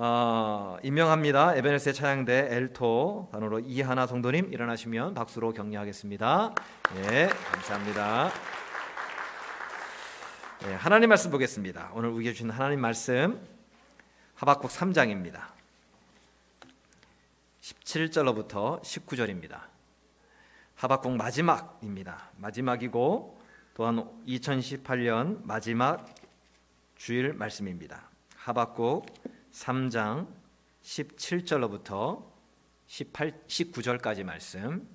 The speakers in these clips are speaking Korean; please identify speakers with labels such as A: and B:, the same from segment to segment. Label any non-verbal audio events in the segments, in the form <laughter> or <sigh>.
A: 어, 임명합니다. 에베네스의 찬양대 엘토 단으로 이하나 성도님 일어나시면 박수로 격려하겠습니다. 예, 감사합니다. 예, 하나님 말씀 보겠습니다. 오늘 우리에게 주신 하나님 말씀 하박국 3장입니다. 17절로부터 19절입니다. 하박국 마지막입니다. 마지막이고 또한 2018년 마지막 주일 말씀입니다. 하박국 3장 17절로부터 18, 19절까지 말씀.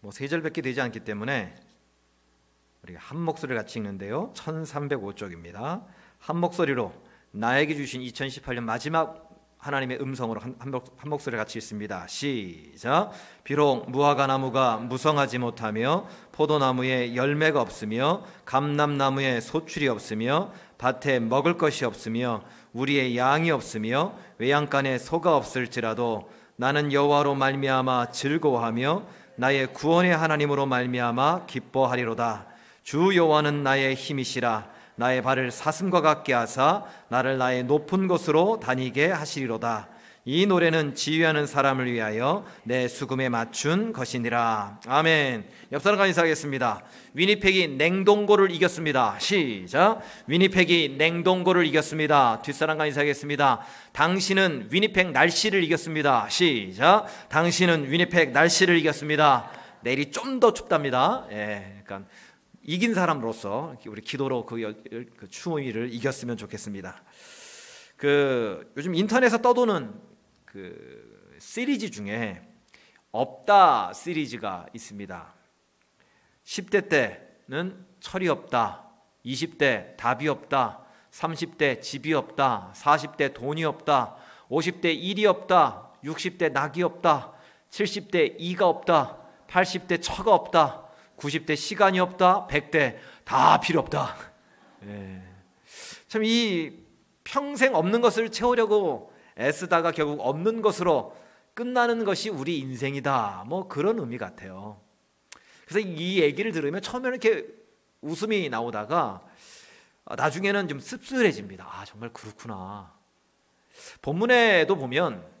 A: 뭐 세 절밖에 되지 않기 때문에 우리가 한 목소리를 같이 읽는데요. 1305쪽입니다. 한 목소리로 나에게 주신 2018년 마지막 하나님의 음성으로 한, 한, 한 목소리 같이 있습니다. 시작. 비록 무화과 나무가 무성하지 못하며 포도나무에 열매가 없으며 감람나무에 소출이 없으며 밭에 먹을 것이 없으며 우리의 양이 없으며 외양간에 소가 없을지라도 나는 여호와로 말미암아 즐거워하며 나의 구원의 하나님으로 말미암아 기뻐하리로다. 주 여호와는 나의 힘이시라. 나의 발을 사슴과 같게 하사 나를 나의 높은 곳으로 다니게 하시리로다. 이 노래는 지휘하는 사람을 위하여 내 수금에 맞춘 것이니라. 아멘. 옆 사람과 인사하겠습니다. 위니펙이 냉동고를 이겼습니다. 시작. 위니펙이 냉동고를 이겼습니다. 뒷사람과 인사하겠습니다. 당신은 위니펙 날씨를 이겼습니다. 시작. 당신은 위니펙 날씨를 이겼습니다. 내일이 좀 더 춥답니다. 예, 그러니까 이긴 사람으로서 우리 기도로 그, 그 추위를 이겼으면 좋겠습니다. 그 요즘 인터넷에 떠도는 그 시리즈 중에 없다 시리즈가 있습니다. 10대 때는 철이 없다. 20대 답이 없다. 30대 집이 없다. 40대 돈이 없다. 50대 일이 없다. 60대 낙이 없다. 70대 이가 없다. 80대 처가 없다. 90대 시간이 없다. 100대 다 필요 없다. 예. 참이 평생 없는 것을 채우려고 애쓰다가 결국 없는 것으로 끝나는 것이 우리 인생이다. 뭐 그런 의미 같아요. 그래서 이 얘기를 들으면 처음에는 이렇게 웃음이 나오다가 나중에는 좀 씁쓸해집니다. 아, 정말 그렇구나. 본문에도 보면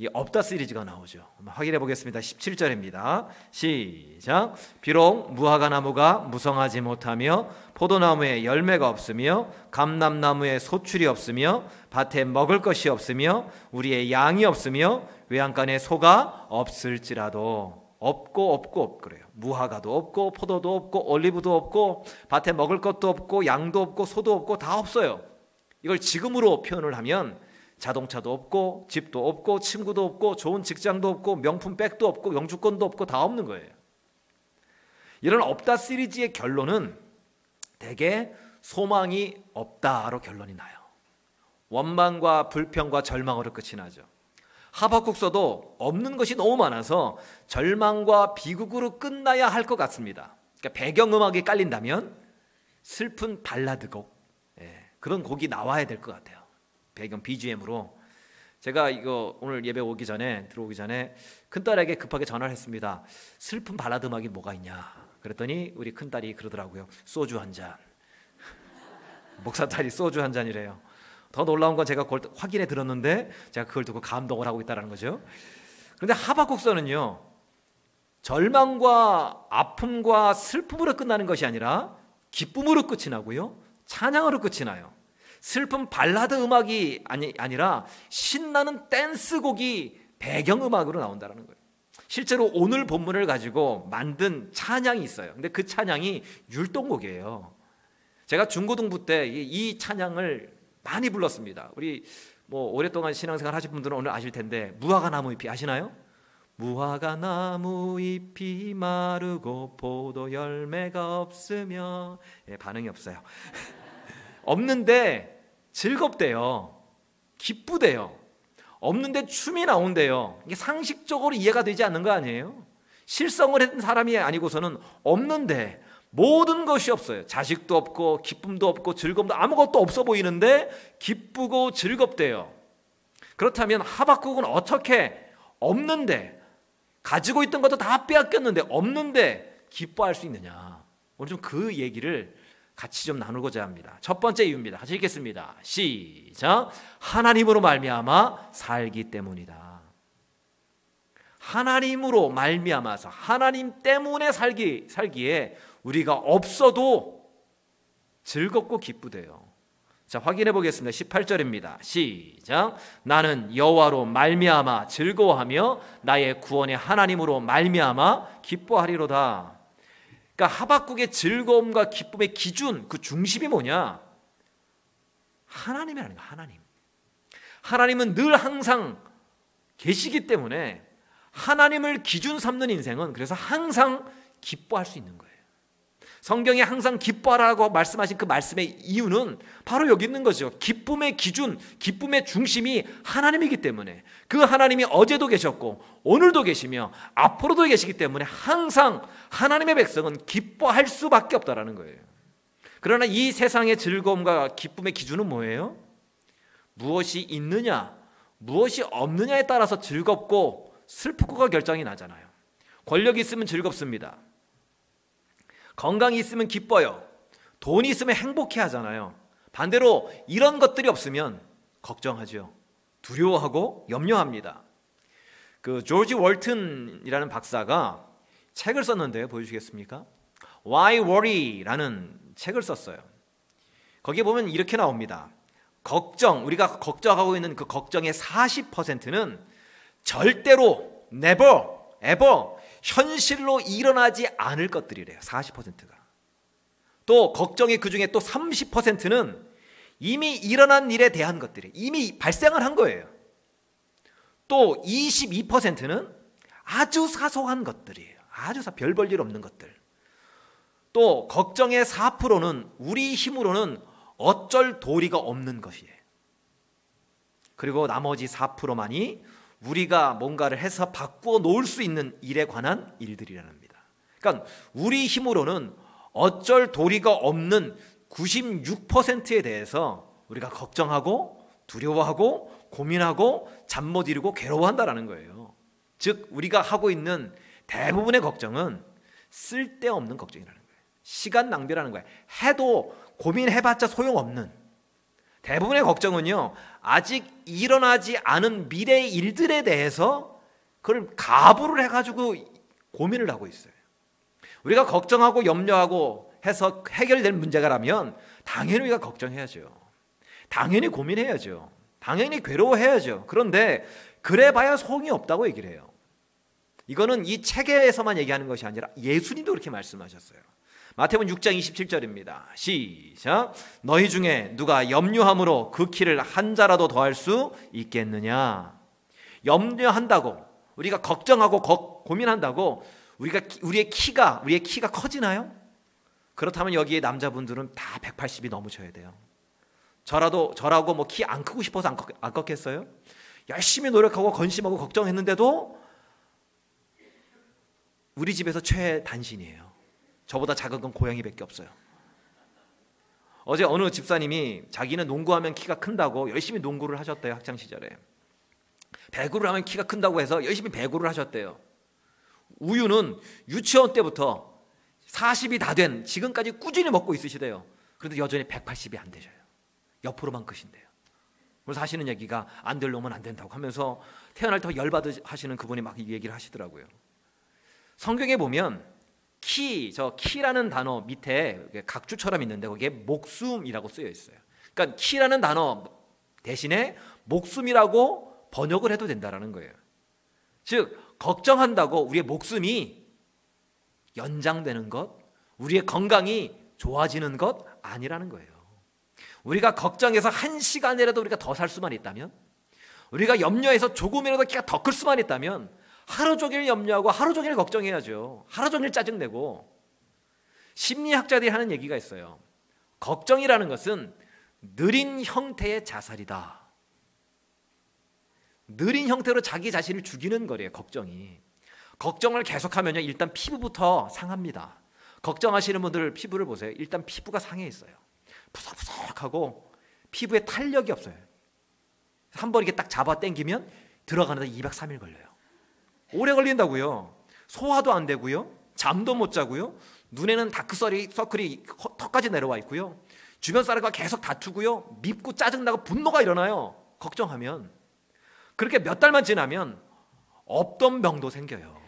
A: 이 없다 시리즈가 나오죠. 확인해 보겠습니다. 17절입니다. 시작. 비록 무화과 나무가 무성하지 못하며 포도나무에 열매가 없으며 감람나무에 소출이 없으며 밭에 먹을 것이 없으며 우리의 양이 없으며 외양간에 소가 없을지라도 없고 없고 없 그래요. 무화과도 없고 포도도 없고 올리브도 없고 밭에 먹을 것도 없고 양도 없고 소도 없고 다 없어요. 이걸 지금으로 표현을 하면 자동차도 없고 집도 없고 친구도 없고 좋은 직장도 없고 명품 백도 없고 영주권도 없고 다 없는 거예요. 이런 없다 시리즈의 결론은 대개 소망이 없다로 결론이 나요. 원망과 불평과 절망으로 끝이 나죠. 하박국서도 없는 것이 너무 많아서 절망과 비극으로 끝나야 할 것 같습니다. 그러니까 배경음악이 깔린다면 슬픈 발라드곡 예, 그런 곡이 나와야 될 것 같아요. 배경 BGM으로 제가 이거 오늘 예배 오기 전에 들어오기 전에 큰 딸에게 급하게 전화를 했습니다. 슬픈 발라드 음악이 뭐가 있냐? 그랬더니 우리 큰 딸이 그러더라고요. 소주 한 잔. <laughs> 목사 딸이 소주 한 잔이래요. 더 놀라운 건 제가 그걸 확인해 들었는데 제가 그걸 듣고 감동을 하고 있다는 거죠. 그런데 하박국서는요. 절망과 아픔과 슬픔으로 끝나는 것이 아니라 기쁨으로 끝이 나고요. 찬양으로 끝이 나요. 슬픈 발라드 음악이 아니, 아니라 신나는 댄스곡이 배경음악으로 나온다는 거예요. 실제로 오늘 본문을 가지고 만든 찬양이 있어요. 근데 그 찬양이 율동곡이에요. 제가 중고등부 때 이 찬양을 많이 불렀습니다. 우리 뭐 오랫동안 신앙생활 하신 분들은 오늘 아실 텐데 무화과 나무 잎이 아시나요? 무화과 나무 잎이 마르고 포도 열매가 없으며 예, 반응이 없어요. <laughs> 없는데 즐겁대요. 기쁘대요. 없는데 춤이 나온대요. 이게 상식적으로 이해가 되지 않는 거 아니에요? 실성을 했던 사람이 아니고서는 없는데 모든 것이 없어요. 자식도 없고 기쁨도 없고 즐거움도 아무것도 없어 보이는데 기쁘고 즐겁대요. 그렇다면 하박국은 어떻게 없는데 가지고 있던 것도 다 빼앗겼는데 없는데 기뻐할 수 있느냐? 오늘 좀 그 얘기를 같이 좀 나누고자 합니다. 첫 번째 이유입니다. 같이 읽겠습니다. 시작. 하나님으로 말미암아 살기 때문이다. 하나님으로 말미암아서 하나님 때문에 살기 살기에 우리가 없어도 즐겁고 기쁘대요. 자, 확인해 보겠습니다. 18절입니다. 시작. 나는 여호와로 말미암아 즐거워하며 나의 구원의 하나님으로 말미암아 기뻐하리로다. 그러니까 하박국의 즐거움과 기쁨의 기준, 그 중심이 뭐냐? 하나님이라는 거, 하나님. 하나님은 늘 항상 계시기 때문에 하나님을 기준 삼는 인생은 그래서 항상 기뻐할 수 있는 거예요. 성경에 항상 기뻐하라고 말씀하신 그 말씀의 이유는 바로 여기 있는 거죠. 기쁨의 기준, 기쁨의 중심이 하나님이기 때문에 그 하나님이 어제도 계셨고 오늘도 계시며 앞으로도 계시기 때문에 항상 하나님의 백성은 기뻐할 수밖에 없다라는 거예요. 그러나 이 세상의 즐거움과 기쁨의 기준은 뭐예요? 무엇이 있느냐, 무엇이 없느냐에 따라서 즐겁고 슬프고가 결정이 나잖아요. 권력이 있으면 즐겁습니다. 건강이 있으면 기뻐요. 돈이 있으면 행복해 하잖아요. 반대로 이런 것들이 없으면 걱정하죠. 두려워하고 염려합니다. 그 조지 월튼이라는 박사가 책을 썼는데요. 보여주겠습니까? Why Worry라는 책을 썼어요. 거기에 보면 이렇게 나옵니다. 걱정, 우리가 걱정하고 있는 그 걱정의 40%는 절대로 never, ever 현실로 일어나지 않을 것들이래요. 40%가. 또 걱정의 그 중에 또 30%는 이미 일어난 일에 대한 것들이 이미 발생을 한 거예요. 또 22%는 아주 사소한 것들이에요. 아주 별볼 일 없는 것들. 또 걱정의 4%는 우리 힘으로는 어쩔 도리가 없는 것이에요. 그리고 나머지 4%만이 우리가 뭔가를 해서 바꾸어 놓을 수 있는 일에 관한 일들이랍니다. 그러니까 우리 힘으로는 어쩔 도리가 없는 96%에 대해서 우리가 걱정하고 두려워하고 고민하고 잠 못 이루고 괴로워한다라는 거예요. 즉 우리가 하고 있는 대부분의 걱정은 쓸데없는 걱정이라는 거예요. 시간 낭비라는 거예요. 해도 고민해봤자 소용없는 대부분의 걱정은요, 아직 일어나지 않은 미래 일들에 대해서 그걸 가부를 해가지고 고민을 하고 있어요. 우리가 걱정하고 염려하고 해서 해결될 문제가라면 당연히 우리가 걱정해야죠. 당연히 고민해야죠. 당연히 괴로워해야죠. 그런데 그래 봐야 소용이 없다고 얘기를 해요. 이거는 이 책에서만 얘기하는 것이 아니라 예수님도 그렇게 말씀하셨어요. 마태복음 6장 27절입니다. 시작. 너희 중에 누가 염려함으로 그 키를 한 자라도 더할 수 있겠느냐? 염려한다고 우리가 걱정하고 거, 고민한다고 우리가 우리의 키가 우리의 키가 커지나요? 그렇다면 여기에 남자분들은 다 180이 넘으셔야 돼요. 저라도 저라고 뭐 키 안 크고 싶어서 안, 컸, 안 컸겠어요? 열심히 노력하고 건심하고 걱정했는데도 우리 집에서 최단신이에요. 저보다 작은 건 고양이밖에 없어요. 어제 어느 집사님이 자기는 농구하면 키가 큰다고 열심히 농구를 하셨대요 학창 시절에. 배구를 하면 키가 큰다고 해서 열심히 배구를 하셨대요. 우유는 유치원 때부터 40이 다 된 지금까지 꾸준히 먹고 있으시대요. 그런데 여전히 180이 안 되셔요. 옆으로만 크신대요. 그래서 하시는 얘기가 안 될 놈은 안 된다고 하면서 태어날 때 열받으 하시는 그분이 막 이 얘기를 하시더라고요. 성경에 보면 키, 저 키라는 단어 밑에 각주처럼 있는데 거기에 목숨이라고 쓰여 있어요. 그러니까 키라는 단어 대신에 목숨이라고 번역을 해도 된다라는 거예요. 즉 걱정한다고 우리의 목숨이 연장되는 것, 우리의 건강이 좋아지는 것 아니라는 거예요. 우리가 걱정해서 한 시간이라도 우리가 더 살 수만 있다면, 우리가 염려해서 조금이라도 키가 더 클 수만 있다면 하루 종일 염려하고 하루 종일 걱정해야죠. 하루 종일 짜증내고. 심리학자들이 하는 얘기가 있어요. 걱정이라는 것은 느린 형태의 자살이다. 느린 형태로 자기 자신을 죽이는 거래요, 걱정이. 걱정을 계속하면요, 일단 피부부터 상합니다. 걱정하시는 분들 피부를 보세요. 일단 피부가 상해 있어요. 푸석푸석하고 피부에 탄력이 없어요. 한 번 이렇게 딱 잡아 당기면 들어가는데 2박 3일 걸려요. 오래 걸린다고요. 소화도 안 되고요. 잠도 못 자고요. 눈에는 다크서리 서클이 턱까지 내려와 있고요. 주변 사람과 계속 다투고요. 밉고 짜증나고 분노가 일어나요. 걱정하면. 그렇게 몇 달만 지나면 없던 병도 생겨요.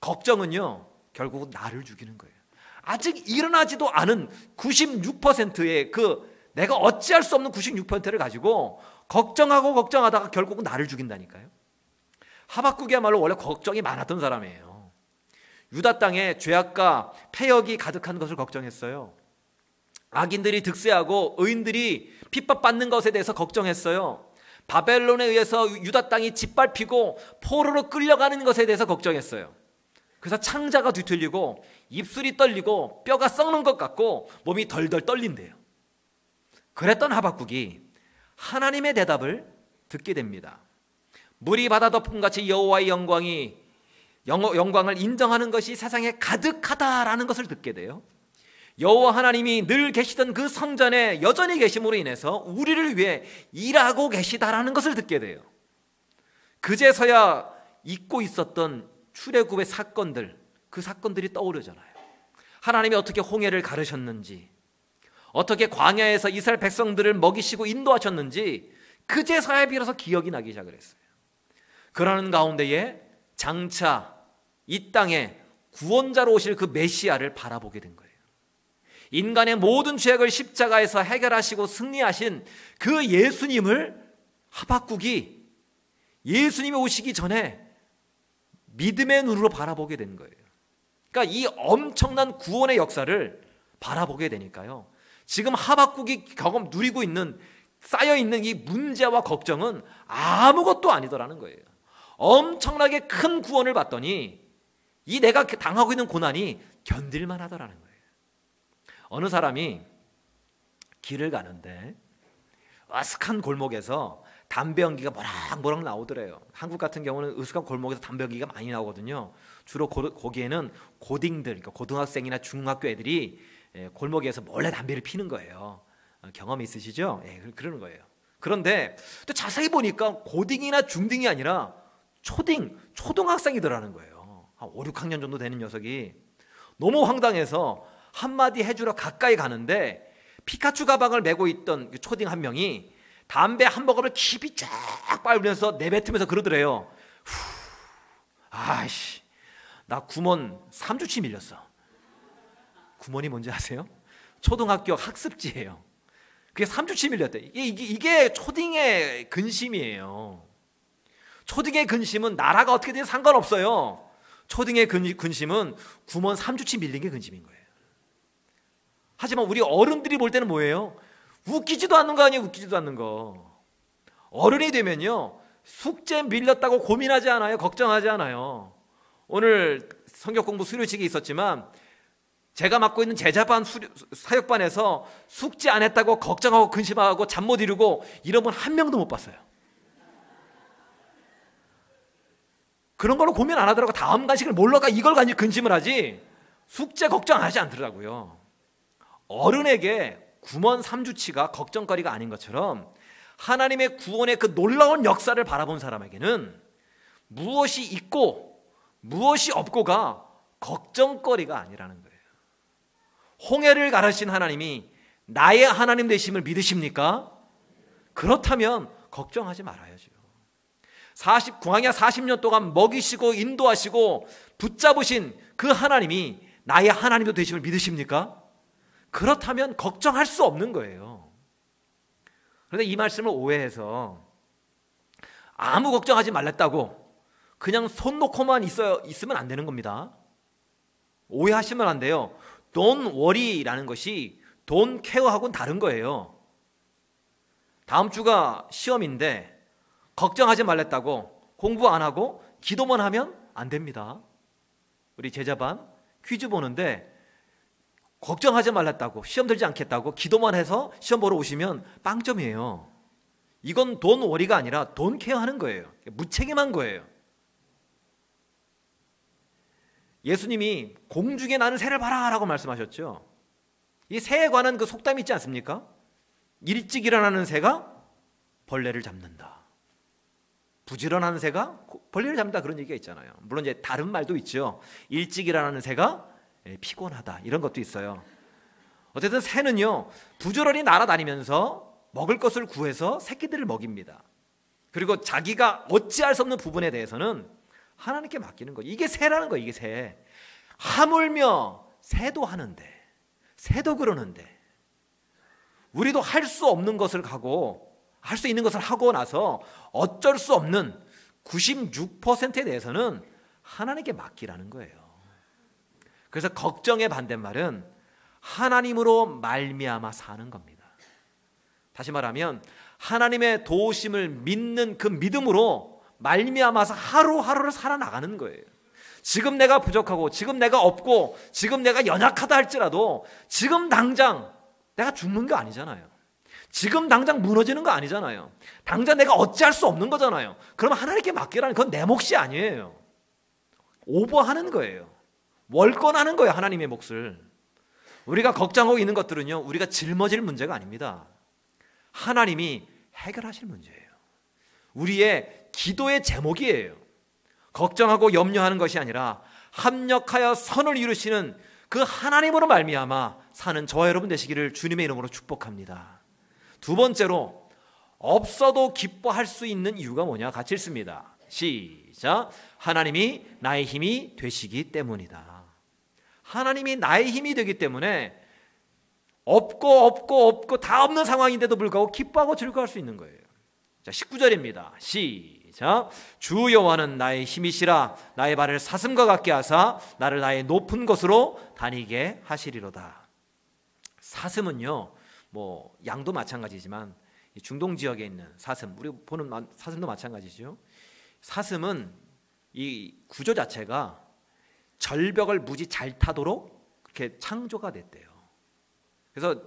A: 걱정은요, 결국 나를 죽이는 거예요. 아직 일어나지도 않은 96%의 그 내가 어찌할 수 없는 96%를 가지고 걱정하고 걱정하다가 결국은 나를 죽인다니까요. 하박국이야말로 원래 걱정이 많았던 사람이에요. 유다 땅에 죄악과 폐역이 가득한 것을 걱정했어요. 악인들이 득세하고 의인들이 핍박받는 것에 대해서 걱정했어요. 바벨론에 의해서 유다 땅이 짓밟히고 포로로 끌려가는 것에 대해서 걱정했어요. 그래서 창자가 뒤틀리고 입술이 떨리고 뼈가 썩는 것 같고 몸이 덜덜 떨린대요. 그랬던 하박국이 하나님의 대답을 듣게 됩니다. 물이 바다 덮음 같이 여호와의 영광이 영광을 인정하는 것이 세상에 가득하다라는 것을 듣게 돼요. 여호와 하나님이 늘 계시던 그 성전에 여전히 계심으로 인해서 우리를 위해 일하고 계시다라는 것을 듣게 돼요. 그제서야 잊고 있었던 출애굽의 사건들, 그 사건들이 떠오르잖아요. 하나님이 어떻게 홍해를 가르셨는지, 어떻게 광야에서 이스라엘 백성들을 먹이시고 인도하셨는지 그제서야 비로소 기억이 나기 시작을 했어요. 그러는 가운데에 장차 이 땅에 구원자로 오실 그 메시아를 바라보게 된 거예요. 인간의 모든 죄악을 십자가에서 해결하시고 승리하신 그 예수님을 하박국이 예수님이 오시기 전에 믿음의 눈으로 바라보게 된 거예요. 그러니까 이 엄청난 구원의 역사를 바라보게 되니까요. 지금 하박국이 경험 누리고 있는 쌓여 있는 이 문제와 걱정은 아무것도 아니더라는 거예요. 엄청나게 큰 구원을 받더니 이 내가 당하고 있는 고난이 견딜만 하더라는 거예요. 어느 사람이 길을 가는데 어슥한 골목에서 담배 연기가 모락모락 나오더래요. 한국 같은 경우는 으슥한 골목에서 담배 연기가 많이 나오거든요. 주로 고, 거기에는 고딩들, 그러니까 고등학생이나 중학교 애들이 예, 골목에서 몰래 담배를 피는 거예요. 어, 경험이 있으시죠? 예, 그러는 거예요. 그런데 또 자세히 보니까 고딩이나 중딩이 아니라 초딩, 초등학생이더라는 거예요. 한 5, 6학년 정도 되는 녀석이 너무 황당해서 한마디 해주러 가까이 가는데 피카츄 가방을 메고 있던 그 초딩 한 명이 담배 한 모금을 깊이 쫙 빨면서 내뱉으면서 그러더래요. 후, 아이씨, 나 구먼 3주치 밀렸어. 구먼이 뭔지 아세요? 초등학교 학습지예요. 그게 3주치 밀렸대. 이게, 이게, 이게 초딩의 근심이에요. 초딩의 근심은 나라가 어떻게 되든 상관없어요. 초딩의 근심은 구먼 3주치 밀린 게 근심인 거예요. 하지만 우리 어른들이 볼 때는 뭐예요? 웃기지도 않는 거 아니에요? 웃기지도 않는 거. 어른이 되면요. 숙제 밀렸다고 고민하지 않아요. 걱정하지 않아요. 오늘 성격 공부 수료식이 있었지만 제가 맡고 있는 제자반 수료, 사역반에서 숙제 안 했다고 걱정하고 근심하고 잠 못 이루고 이런 분 한 명도 못 봤어요. 그런 걸로 고민 안 하더라고. 다음 간식을 뭘로 가 이걸 가지고 근심을 하지. 숙제 걱정 안 하지 않더라고요. 어른에게 구먼 삼주치가 걱정거리가 아닌 것처럼 하나님의 구원의 그 놀라운 역사를 바라본 사람에게는 무엇이 있고 무엇이 없고가 걱정거리가 아니라는 거예요. 홍해를 가르신 하나님이 나의 하나님 되심을 믿으십니까? 그렇다면 걱정하지 말아야죠. 40 광야 40년 동안 먹이시고 인도하시고 붙잡으신 그 하나님이 나의 하나님도 되심을 믿으십니까? 그렇다면 걱정할 수 없는 거예요. 그런데 이 말씀을 오해해서 아무 걱정하지 말랬다고 그냥 손 놓고만 있어 있으면 안 되는 겁니다. 오해하시면 안 돼요. Don't worry라는 것이 Don't care하고는 다른 거예요. 다음 주가 시험인데 걱정하지 말랬다고 공부 안 하고 기도만 하면 안 됩니다. 우리 제자반 퀴즈 보는데 걱정하지 말랬다고 시험 들지 않겠다고 기도만 해서 시험 보러 오시면 빵점이에요. 이건 돈 월이가 아니라 돈 케어하는 거예요. 무책임한 거예요. 예수님이 공중에 나는 새를 봐라 라고 말씀하셨죠. 이 새에 관한 그 속담이 있지 않습니까? 일찍 일어나는 새가 벌레를 잡는다. 부지런한 새가 벌레를 잡는다 그런 얘기가 있잖아요. 물론 이제 다른 말도 있죠. 일찍 일어나는 새가 예, 피곤하다 이런 것도 있어요. 어쨌든 새는요 부지런히 날아다니면서 먹을 것을 구해서 새끼들을 먹입니다. 그리고 자기가 어찌할 수 없는 부분에 대해서는 하나님께 맡기는 거예요. 이게 새라는 거예요. 이게 새. 하물며 새도 하는데 새도 그러는데 우리도 할 수 없는 것을 가고 할 수 있는 것을 하고 나서 어쩔 수 없는 96%에 대해서는 하나님께 맡기라는 거예요. 그래서 걱정의 반대말은 하나님으로 말미암아 사는 겁니다. 다시 말하면 하나님의 도우심을 믿는 그 믿음으로 말미암아서 하루하루를 살아나가는 거예요. 지금 내가 부족하고 지금 내가 없고 지금 내가 연약하다 할지라도 지금 당장 내가 죽는 거 아니잖아요. 지금 당장 무너지는 거 아니잖아요. 당장 내가 어찌할 수 없는 거잖아요. 그럼 하나님께 맡기라는 그건 내 몫이 아니에요. 오버하는 거예요. 월권하는 거예요. 하나님의 몫을. 우리가 걱정하고 있는 것들은요. 우리가 짊어질 문제가 아닙니다. 하나님이 해결하실 문제예요. 우리의 기도의 제목이에요. 걱정하고 염려하는 것이 아니라 합력하여 선을 이루시는 그 하나님으로 말미암아 사는 저와 여러분 되시기를 주님의 이름으로 축복합니다. 두 번째로 없어도 기뻐할 수 있는 이유가 뭐냐 같이 읽습니다. 시작. 하나님이 나의 힘이 되시기 때문이다. 하나님이 나의 힘이 되기 때문에 없고 없고 없고 다 없는 상황인데도 불구하고 기뻐하고 즐거워할 수 있는 거예요. 자, 19절입니다. 시작. 주 여호와는 나의 힘이시라 나의 발을 사슴과 같게 하사 나를 나의 높은 곳으로 다니게 하시리로다. 사슴은요. 뭐 양도 마찬가지지만 중동 지역에 있는 사슴, 우리 보는 사슴도 마찬가지죠. 사슴은 이 구조 자체가 절벽을 무지 잘 타도록 그렇게 창조가 됐대요. 그래서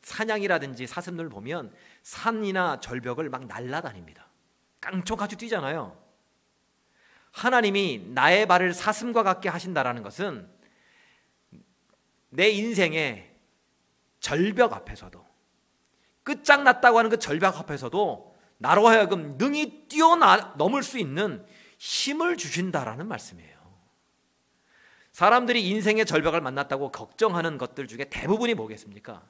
A: 사냥이라든지 사슴들 보면 산이나 절벽을 막 날아다닙니다. 깡총같이 뛰잖아요. 하나님이 나의 발을 사슴과 같게 하신다라는 것은 내 인생의 절벽 앞에서도 끝장났다고 하는 그 절벽 앞에서도 나로 하여금 능히 뛰어넘을 수 있는 힘을 주신다라는 말씀이에요. 사람들이 인생의 절벽을 만났다고 걱정하는 것들 중에 대부분이 뭐겠습니까?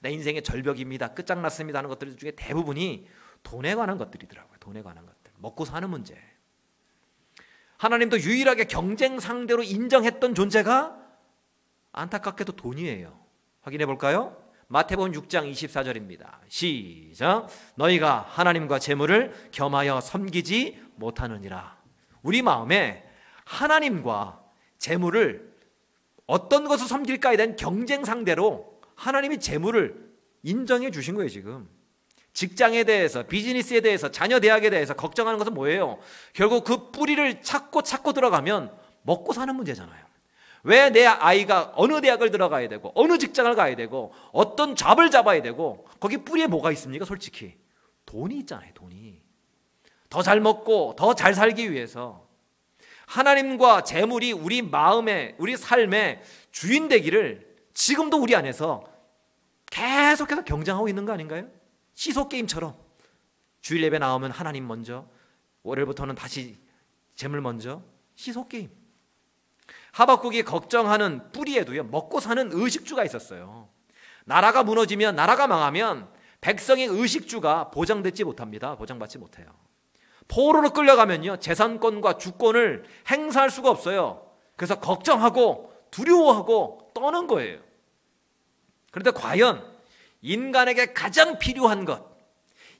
A: 내 인생의 절벽입니다. 끝장났습니다 하는 것들 중에 대부분이 돈에 관한 것들이더라고요. 돈에 관한 것들. 먹고 사는 문제. 하나님도 유일하게 경쟁 상대로 인정했던 존재가 안타깝게도 돈이에요. 확인해 볼까요? 마태복음 6장 24절입니다. 시작. 너희가 하나님과 재물을 겸하여 섬기지 못하느니라. 우리 마음에 하나님과 재물을 어떤 것을 섬길까에 대한 경쟁 상대로 하나님이 재물을 인정해 주신 거예요, 지금. 직장에 대해서, 비즈니스에 대해서, 자녀 대학에 대해서 걱정하는 것은 뭐예요? 결국 그 뿌리를 찾고 찾고 들어가면 먹고 사는 문제잖아요. 왜 내 아이가 어느 대학을 들어가야 되고, 어느 직장을 가야 되고, 어떤 잡을 잡아야 되고, 거기 뿌리에 뭐가 있습니까, 솔직히? 돈이 있잖아요, 돈이. 더 잘 먹고, 더 잘 살기 위해서. 하나님과 재물이 우리 마음에 우리 삶의 주인 되기를 지금도 우리 안에서 계속해서 경쟁하고 있는 거 아닌가요? 시소 게임처럼 주일 예배 나오면 하나님 먼저 월요일부터는 다시 재물 먼저 시소 게임. 하박국이 걱정하는 뿌리에도요 먹고 사는 의식주가 있었어요. 나라가 무너지면 나라가 망하면 백성의 의식주가 보장되지 못합니다. 보장받지 못해요. 포로로 끌려가면요 재산권과 주권을 행사할 수가 없어요. 그래서 걱정하고 두려워하고 떠는 거예요. 그런데 과연 인간에게 가장 필요한 것,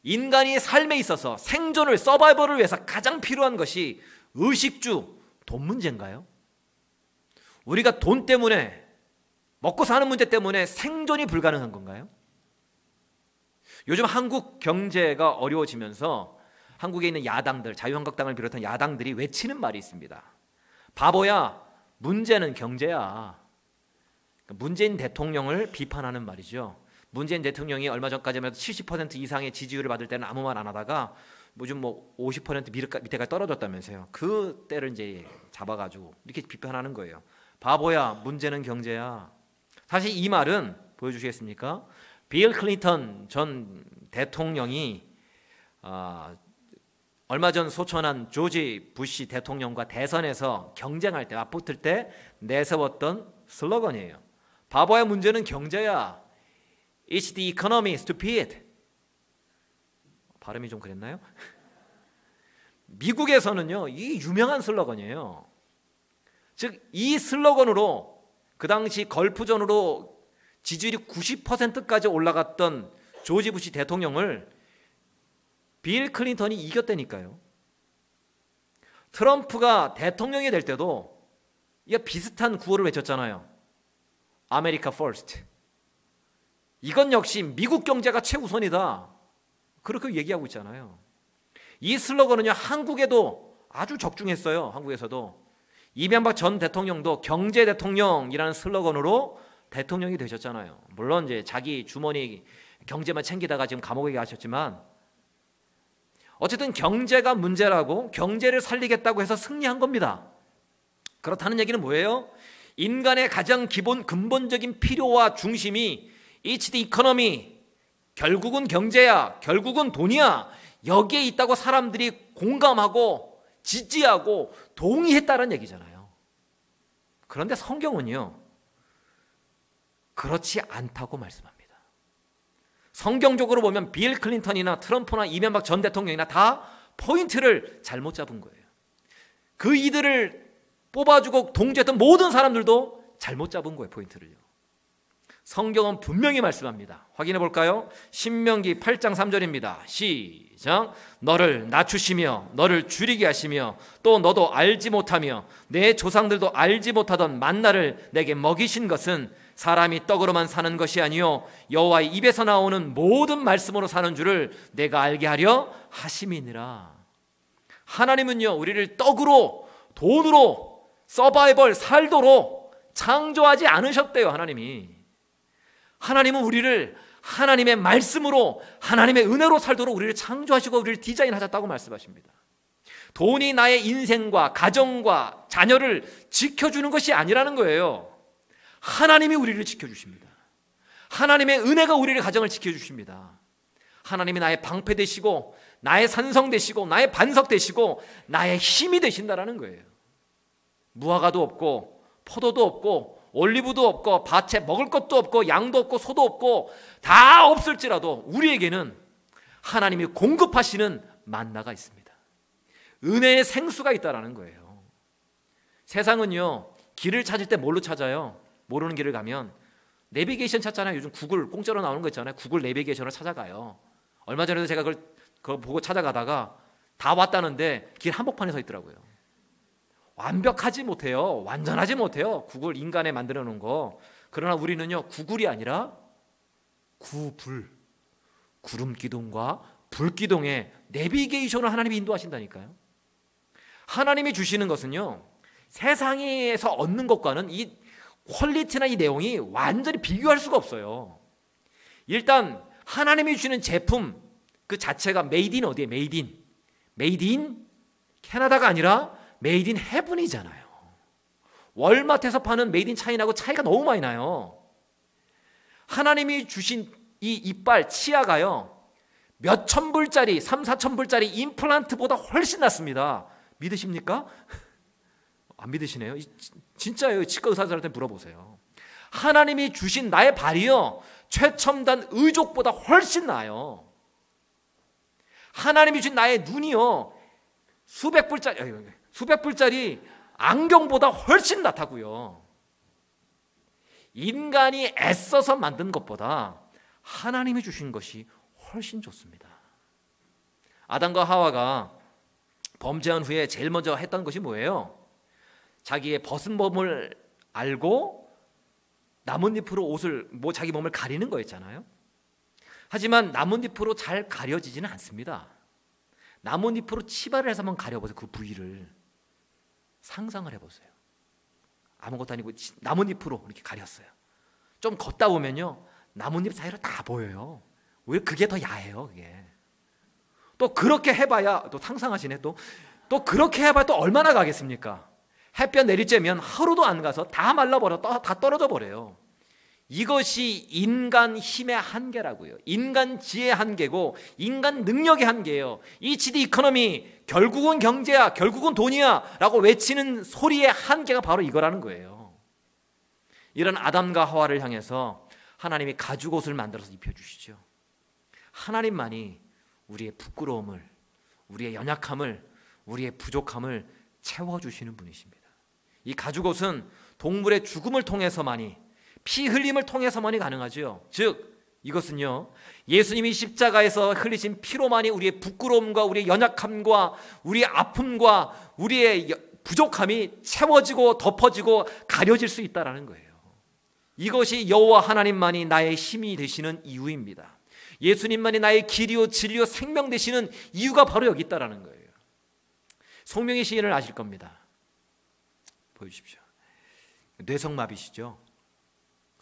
A: 인간이 삶에 있어서 생존을 서바이벌을 위해서 가장 필요한 것이 의식주, 돈 문제인가요? 우리가 돈 때문에 먹고 사는 문제 때문에 생존이 불가능한 건가요? 요즘 한국 경제가 어려워지면서 한국에 있는 야당들, 자유한국당을 비롯한 야당들이 외치는 말이 있습니다. 바보야, 문제는 경제야. 그러니까 문재인 대통령을 비판하는 말이죠. 문재인 대통령이 얼마 전까지만 해도 70% 이상의 지지율을 받을 때는 아무 말 안 하다가 요즘 뭐 50% 밑에까지 떨어졌다면서요. 그 때를 이제 잡아가지고 이렇게 비판하는 거예요. 바보야, 문제는 경제야. 사실 이 말은 보여주시겠습니까? 빌 클린턴 전 대통령이 아, 얼마 전 소천한 조지 부시 대통령과 대선에서 경쟁할 때 맞붙을 때 내세웠던 슬로건이에요. 바보의 문제는 경제야. It's the economy, stupid. 발음이 좀 그랬나요? <laughs> 미국에서는요, 이 유명한 슬로건이에요. 즉, 이 슬로건으로 그 당시 걸프전으로 지지율이 90%까지 올라갔던 조지 부시 대통령을 빌 클린턴이 이겼다니까요. 트럼프가 대통령이 될 때도 이 비슷한 구호를 외쳤잖아요. America First. 이건 역시 미국 경제가 최우선이다. 그렇게 얘기하고 있잖아요. 이 슬로건은요, 한국에도 아주 적중했어요. 한국에서도. 이명박 전 대통령도 경제 대통령이라는 슬로건으로 대통령이 되셨잖아요. 물론 이제 자기 주머니 경제만 챙기다가 지금 감옥에 가셨지만 어쨌든 경제가 문제라고 경제를 살리겠다고 해서 승리한 겁니다. 그렇다는 얘기는 뭐예요? 인간의 가장 기본 근본적인 필요와 중심이 It's the economy. 결국은 경제야. 결국은 돈이야. 여기에 있다고 사람들이 공감하고 지지하고 동의했다는 얘기잖아요. 그런데 성경은요. 그렇지 않다고 말씀합니다. 성경적으로 보면 빌 클린턴이나 트럼프나 이명박 전 대통령이나 다 포인트를 잘못 잡은 거예요. 그 이들을 뽑아주고 동조했던 모든 사람들도 잘못 잡은 거예요, 포인트를요. 성경은 분명히 말씀합니다. 확인해 볼까요? 신명기 8장 3절입니다. 시작. 너를 낮추시며 너를 줄이게 하시며 또 너도 알지 못하며 내 조상들도 알지 못하던 만나를 내게 먹이신 것은 사람이 떡으로만 사는 것이 아니요 여호와의 입에서 나오는 모든 말씀으로 사는 줄을 내가 알게 하려 하심이니라. 하나님은요 우리를 떡으로 돈으로 서바이벌 살도록 창조하지 않으셨대요 하나님이. 하나님은 우리를 하나님의 말씀으로 하나님의 은혜로 살도록 우리를 창조하시고 우리를 디자인하셨다고 말씀하십니다. 돈이 나의 인생과 가정과 자녀를 지켜주는 것이 아니라는 거예요. 하나님이 우리를 지켜주십니다. 하나님의 은혜가 우리를 가정을 지켜주십니다. 하나님이 나의 방패 되시고 나의 산성 되시고 나의 반석 되시고 나의 힘이 되신다라는 거예요. 무화과도 없고 포도도 없고 올리브도 없고 밭에 먹을 것도 없고 양도 없고 소도 없고 다 없을지라도 우리에게는 하나님이 공급하시는 만나가 있습니다. 은혜의 생수가 있다라는 거예요. 세상은요 길을 찾을 때 뭘로 찾아요? 모르는 길을 가면 내비게이션 찾잖아요. 요즘 구글 공짜로 나오는 거 있잖아요. 구글 내비게이션을 찾아가요. 얼마 전에도 제가 그걸, 그걸 보고 찾아가다가 다 왔다는데 길 한복판에 서 있더라고요. 완벽하지 못해요. 완전하지 못해요. 구글 인간에 만들어 놓은 거. 그러나 우리는요, 구글이 아니라 구불, 구름 기둥과 불 기둥의 내비게이션을 하나님이 인도하신다니까요. 하나님이 주시는 것은요, 세상에서 얻는 것과는 이 quality나 이 내용이 완전히 비교할 수가 없어요. 일단 하나님이 주시는 제품 그 자체가 made in 어디에 made in made in Canada가 아니라 made in heaven이잖아요. 월마트에서 파는 made in China고 차이가 너무 많이 나요. 하나님이 주신 이 이빨 치아가요. 몇 천 불짜리, 3, 4천 불짜리 임플란트보다 훨씬 낫습니다. 믿으십니까? 안 믿으시네요. 진짜예요. 치과 의사들한테 물어보세요. 하나님이 주신 나의 발이요. 최첨단 의족보다 훨씬 나아요. 하나님이 주신 나의 눈이요. 수백 불짜리 수백 불짜리 안경보다 훨씬 낫다고요. 인간이 애써서 만든 것보다 하나님이 주신 것이 훨씬 좋습니다. 아담과 하와가 범죄한 후에 제일 먼저 했던 것이 뭐예요? 자기의 벗은 몸을 알고 나뭇잎으로 옷을 뭐 자기 몸을 가리는 거였잖아요. 하지만 나뭇잎으로 잘 가려지지는 않습니다. 나뭇잎으로 치발을 해서 한번 가려보세요. 그 부위를 상상을 해보세요. 아무것도 아니고 나뭇잎으로 이렇게 가렸어요. 좀 걷다 보면요, 나뭇잎 사이로 다 보여요. 왜 그게 더 야해요, 그게. 또 그렇게 해봐야 또 상상하시네 또. 또 그렇게 해봐야 또 얼마나 가겠습니까? 햇볕 내리쬐면 하루도 안 가서 다 말라버려, 다 떨어져 버려요. 이것이 인간 힘의 한계라고요. 인간 지혜의 한계고 인간 능력의 한계예요. 이 지디 이코노미 결국은 경제야, 결국은 돈이야라고 외치는 소리의 한계가 바로 이거라는 거예요. 이런 아담과 하와를 향해서 하나님이 가죽 옷을 만들어서 입혀 주시죠. 하나님만이 우리의 부끄러움을, 우리의 연약함을, 우리의 부족함을 채워 주시는 분이십니다. 이 가죽 옷은 동물의 죽음을 통해서만이 피 흘림을 통해서만이 가능하죠. 즉 이것은요. 예수님이 십자가에서 흘리신 피로만이 우리의 부끄러움과 우리의 연약함과 우리의 아픔과 우리의 부족함이 채워지고 덮어지고 가려질 수 있다라는 거예요. 이것이 여호와 하나님만이 나의 힘이 되시는 이유입니다. 예수님만이 나의 길이요 진리요 생명 되시는 이유가 바로 여기 있다라는 거예요. 송명의 시인을 아실 겁니다. 보여주십시오. 뇌성마비시죠.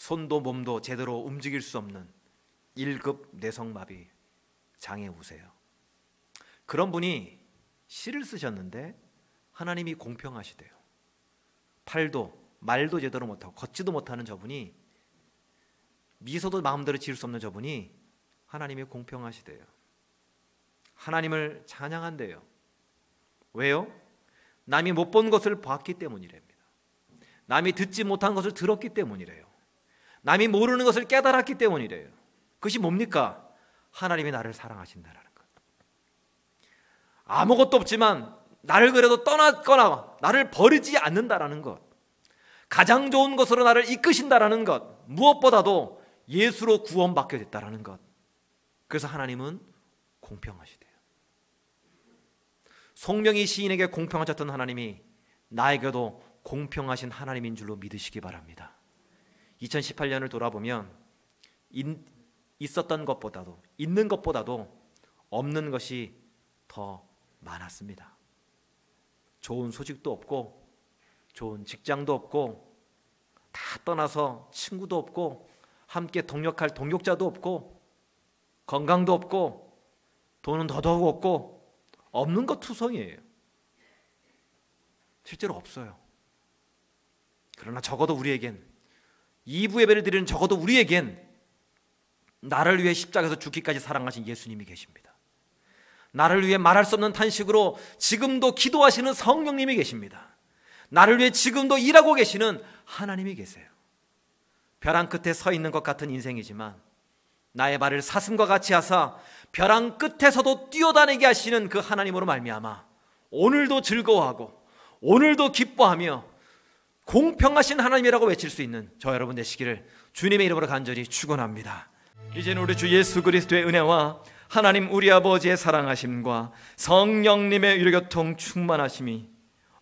A: 손도 몸도 제대로 움직일 수 없는 1급 뇌성마비 장애 우세요. 그런 분이 시를 쓰셨는데 하나님이 공평하시대요. 팔도 말도 제대로 못하고 걷지도 못하는 저분이 미소도 마음대로 지을 수 없는 저분이 하나님이 공평하시대요. 하나님을 찬양한대요. 왜요? 남이 못 본 것을 봤기 때문이랍니다. 남이 듣지 못한 것을 들었기 때문이래요. 남이 모르는 것을 깨달았기 때문이래요. 그것이 뭡니까? 하나님이 나를 사랑하신다라는 것. 아무것도 없지만 나를 그래도 떠났거나 나를 버리지 않는다라는 것. 가장 좋은 것으로 나를 이끄신다라는 것. 무엇보다도 예수로 구원받게 됐다라는 것. 그래서 하나님은 공평하시대요. 송명이 시인에게 공평하셨던 하나님이 나에게도 공평하신 하나님인 줄로 믿으시기 바랍니다. 2018년을 돌아보면 있었던 것보다도 있는 것보다도 없는 것이 더 많았습니다. 좋은 소식도 없고 좋은 직장도 없고 다 떠나서 친구도 없고 함께 동력할 동력자도 없고 건강도 없고 돈은 더더욱 없고 없는 것 투성이에요. 실제로 없어요. 그러나 적어도 우리에겐 2부 예배를 드리는 적어도 우리에겐 나를 위해 십자가에서 죽기까지 사랑하신 예수님이 계십니다. 나를 위해 말할 수 없는 탄식으로 지금도 기도하시는 성령님이 계십니다. 나를 위해 지금도 일하고 계시는 하나님이 계세요. 벼랑 끝에 서 있는 것 같은 인생이지만 나의 발을 사슴과 같이 하사 벼랑 끝에서도 뛰어다니게 하시는 그 하나님으로 말미암아 오늘도 즐거워하고 오늘도 기뻐하며 공평하신 하나님이라고 외칠 수 있는 저 여러분 되시기를 주님의 이름으로 간절히 축원합니다. 이제는 우리 주 예수 그리스도의 은혜와 하나님 우리 아버지의 사랑하심과 성령님의 위로교통 충만하심이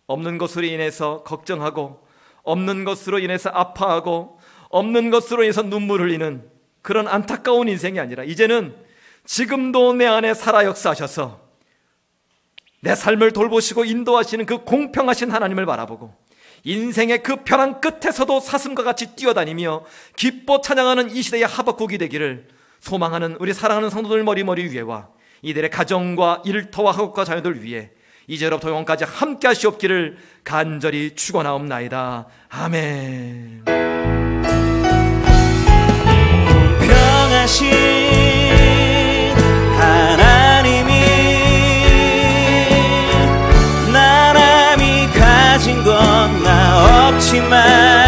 A: 없는 것으로 인해서 걱정하고 없는 것으로 인해서 아파하고 없는 것으로 인해서 눈물 흘리는 그런 안타까운 인생이 아니라 이제는 지금도 내 안에 살아 역사하셔서 내 삶을 돌보시고 인도하시는 그 공평하신 하나님을 바라보고 인생의 그 벼랑 끝에서도 사슴과 같이 뛰어다니며 기뻐 찬양하는 이 시대의 하박국이 되기를 소망하는 우리 사랑하는 성도들 머리머리 위에와 이들의 가정과 일터와 학업과 자녀들 위해 이제로부터 영원까지 함께 하시옵기를 간절히 축원하옵나이다. 아멘. 평하신 좋지만